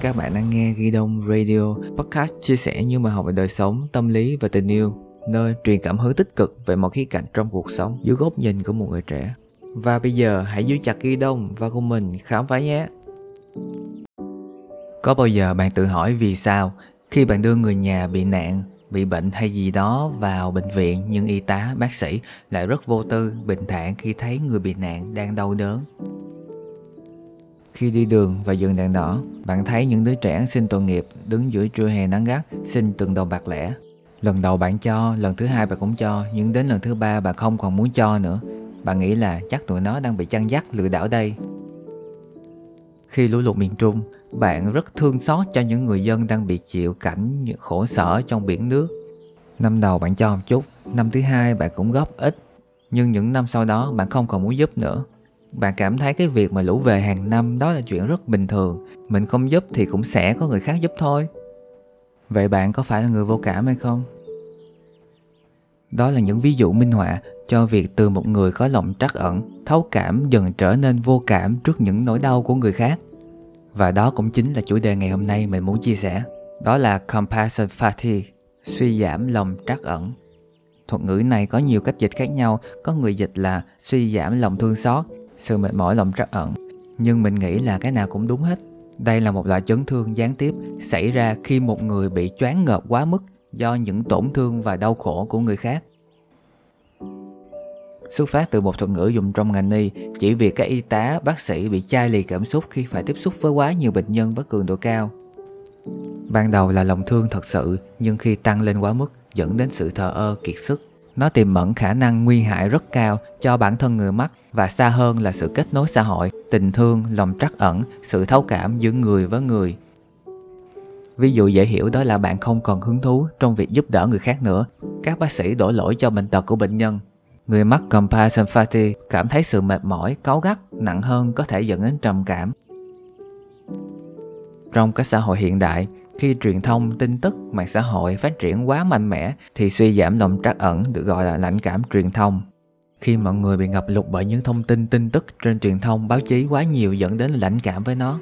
Các bạn đang nghe Ghi Đông Radio, podcast chia sẻ như mà học về đời sống, tâm lý và tình yêu, nơi truyền cảm hứng tích cực về mọi khía cạnh trong cuộc sống dưới góc nhìn của một người trẻ. Và bây giờ hãy giữ chặt Ghi Đông và cùng mình khám phá nhé. Có bao giờ bạn tự hỏi vì sao khi bạn đưa người nhà bị nạn, bị bệnh hay gì đó vào bệnh viện nhưng y tá, bác sĩ lại rất vô tư, bình thản khi thấy người bị nạn đang đau đớn khi đi đường và dừng đèn đỏ, bạn thấy những đứa trẻ xin tội nghiệp đứng giữa trưa hè nắng gắt xin từng đồng bạc lẻ. Lần đầu bạn cho, lần thứ hai bạn cũng cho, nhưng đến lần thứ ba bạn không còn muốn cho nữa. Bạn nghĩ là chắc tụi nó đang bị chăn dắt lừa đảo đây. Khi lũ lụt miền Trung, bạn rất thương xót cho những người dân đang bị chịu cảnh khổ sở trong biển nước. Năm đầu bạn cho một chút, năm thứ hai bạn cũng góp ít, nhưng những năm sau đó bạn không còn muốn giúp nữa bạn cảm thấy cái việc mà lũ về hàng năm đó là chuyện rất bình thường. Mình không giúp thì cũng sẽ có người khác giúp thôi. Vậy bạn có phải là người vô cảm hay không? Đó là những ví dụ minh họa cho việc từ một người có lòng trắc ẩn, thấu cảm dần trở nên vô cảm trước những nỗi đau của người khác. Và đó cũng chính là chủ đề ngày hôm nay mình muốn chia sẻ. Đó là compassion fatigue, suy giảm lòng trắc ẩn. Thuật ngữ này có nhiều cách dịch khác nhau. Có người dịch là suy giảm lòng thương xót sự mệt mỏi lòng trắc ẩn. Nhưng mình nghĩ là cái nào cũng đúng hết. Đây là một loại chấn thương gián tiếp xảy ra khi một người bị choáng ngợp quá mức do những tổn thương và đau khổ của người khác. Xuất phát từ một thuật ngữ dùng trong ngành y, chỉ việc các y tá, bác sĩ bị chai lì cảm xúc khi phải tiếp xúc với quá nhiều bệnh nhân với cường độ cao. Ban đầu là lòng thương thật sự, nhưng khi tăng lên quá mức dẫn đến sự thờ ơ, kiệt sức nó tiềm ẩn khả năng nguy hại rất cao cho bản thân người mắc và xa hơn là sự kết nối xã hội, tình thương, lòng trắc ẩn, sự thấu cảm giữa người với người. Ví dụ dễ hiểu đó là bạn không còn hứng thú trong việc giúp đỡ người khác nữa. Các bác sĩ đổ lỗi cho bệnh tật của bệnh nhân. Người mắc compassion fatigue cảm thấy sự mệt mỏi, cáu gắt, nặng hơn có thể dẫn đến trầm cảm. Trong các xã hội hiện đại, khi truyền thông, tin tức, mạng xã hội phát triển quá mạnh mẽ thì suy giảm lòng trắc ẩn được gọi là lãnh cảm truyền thông. Khi mọi người bị ngập lụt bởi những thông tin tin tức trên truyền thông báo chí quá nhiều dẫn đến lãnh cảm với nó.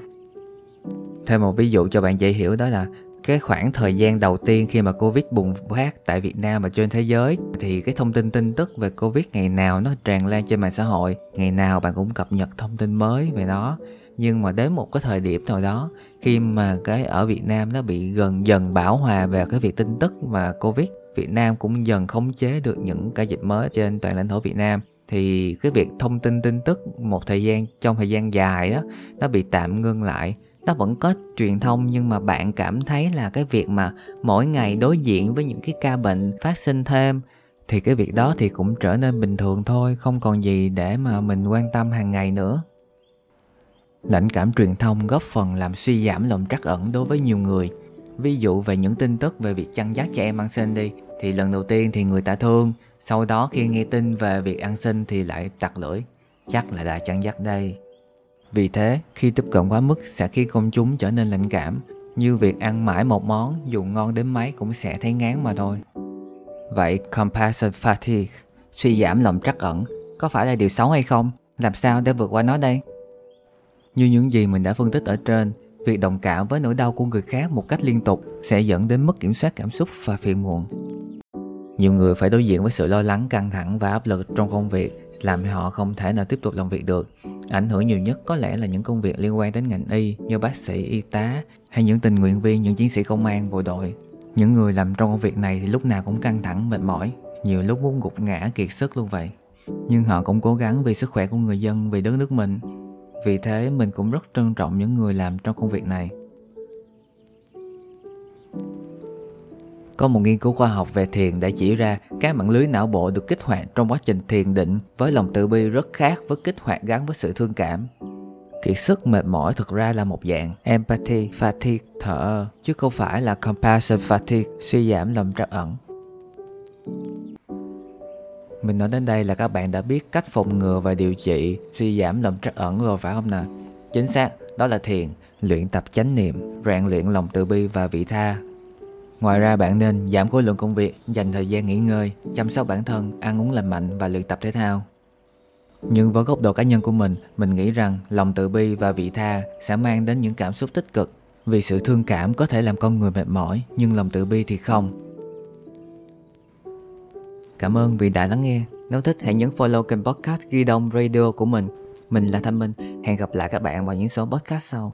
Thêm một ví dụ cho bạn dễ hiểu đó là cái khoảng thời gian đầu tiên khi mà Covid bùng phát tại Việt Nam và trên thế giới thì cái thông tin tin tức về Covid ngày nào nó tràn lan trên mạng xã hội, ngày nào bạn cũng cập nhật thông tin mới về nó nhưng mà đến một cái thời điểm nào đó, khi mà cái ở Việt Nam nó bị gần dần bão hòa về cái việc tin tức và Covid, Việt Nam cũng dần khống chế được những ca dịch mới trên toàn lãnh thổ Việt Nam, thì cái việc thông tin tin tức một thời gian, trong thời gian dài đó nó bị tạm ngưng lại. Nó vẫn có truyền thông nhưng mà bạn cảm thấy là cái việc mà mỗi ngày đối diện với những cái ca bệnh phát sinh thêm, thì cái việc đó thì cũng trở nên bình thường thôi, không còn gì để mà mình quan tâm hàng ngày nữa lãnh cảm truyền thông góp phần làm suy giảm lòng trắc ẩn đối với nhiều người. Ví dụ về những tin tức về việc chăn dắt trẻ em ăn sinh đi, thì lần đầu tiên thì người ta thương, sau đó khi nghe tin về việc ăn sinh thì lại tặc lưỡi. Chắc là đã chăn dắt đây. Vì thế, khi tiếp cận quá mức sẽ khiến công chúng trở nên lãnh cảm, như việc ăn mãi một món, dù ngon đến mấy cũng sẽ thấy ngán mà thôi. Vậy compassion fatigue, suy giảm lòng trắc ẩn, có phải là điều xấu hay không? Làm sao để vượt qua nó đây? Như những gì mình đã phân tích ở trên, việc đồng cảm với nỗi đau của người khác một cách liên tục sẽ dẫn đến mất kiểm soát cảm xúc và phiền muộn. Nhiều người phải đối diện với sự lo lắng, căng thẳng và áp lực trong công việc, làm họ không thể nào tiếp tục làm việc được. Ảnh hưởng nhiều nhất có lẽ là những công việc liên quan đến ngành y như bác sĩ, y tá hay những tình nguyện viên, những chiến sĩ công an, bộ đội. Những người làm trong công việc này thì lúc nào cũng căng thẳng, mệt mỏi, nhiều lúc muốn gục ngã kiệt sức luôn vậy. Nhưng họ cũng cố gắng vì sức khỏe của người dân, vì đất nước mình vì thế mình cũng rất trân trọng những người làm trong công việc này Có một nghiên cứu khoa học về thiền đã chỉ ra các mạng lưới não bộ được kích hoạt trong quá trình thiền định với lòng từ bi rất khác với kích hoạt gắn với sự thương cảm. Kiệt sức mệt mỏi thực ra là một dạng, empathy, fatigue, thở, chứ không phải là compassion fatigue, suy giảm lòng trắc ẩn. Mình nói đến đây là các bạn đã biết cách phòng ngừa và điều trị suy giảm lòng trắc ẩn rồi phải không nào? Chính xác, đó là thiền, luyện tập chánh niệm, rèn luyện lòng từ bi và vị tha. Ngoài ra bạn nên giảm khối lượng công việc, dành thời gian nghỉ ngơi, chăm sóc bản thân, ăn uống lành mạnh và luyện tập thể thao. Nhưng với góc độ cá nhân của mình, mình nghĩ rằng lòng từ bi và vị tha sẽ mang đến những cảm xúc tích cực Vì sự thương cảm có thể làm con người mệt mỏi, nhưng lòng từ bi thì không. Cảm ơn vì đã lắng nghe. Nếu thích, hãy nhấn follow kênh podcast Ghi Đông Radio của mình. Mình là Thanh Minh. Hẹn gặp lại các bạn vào những số podcast sau.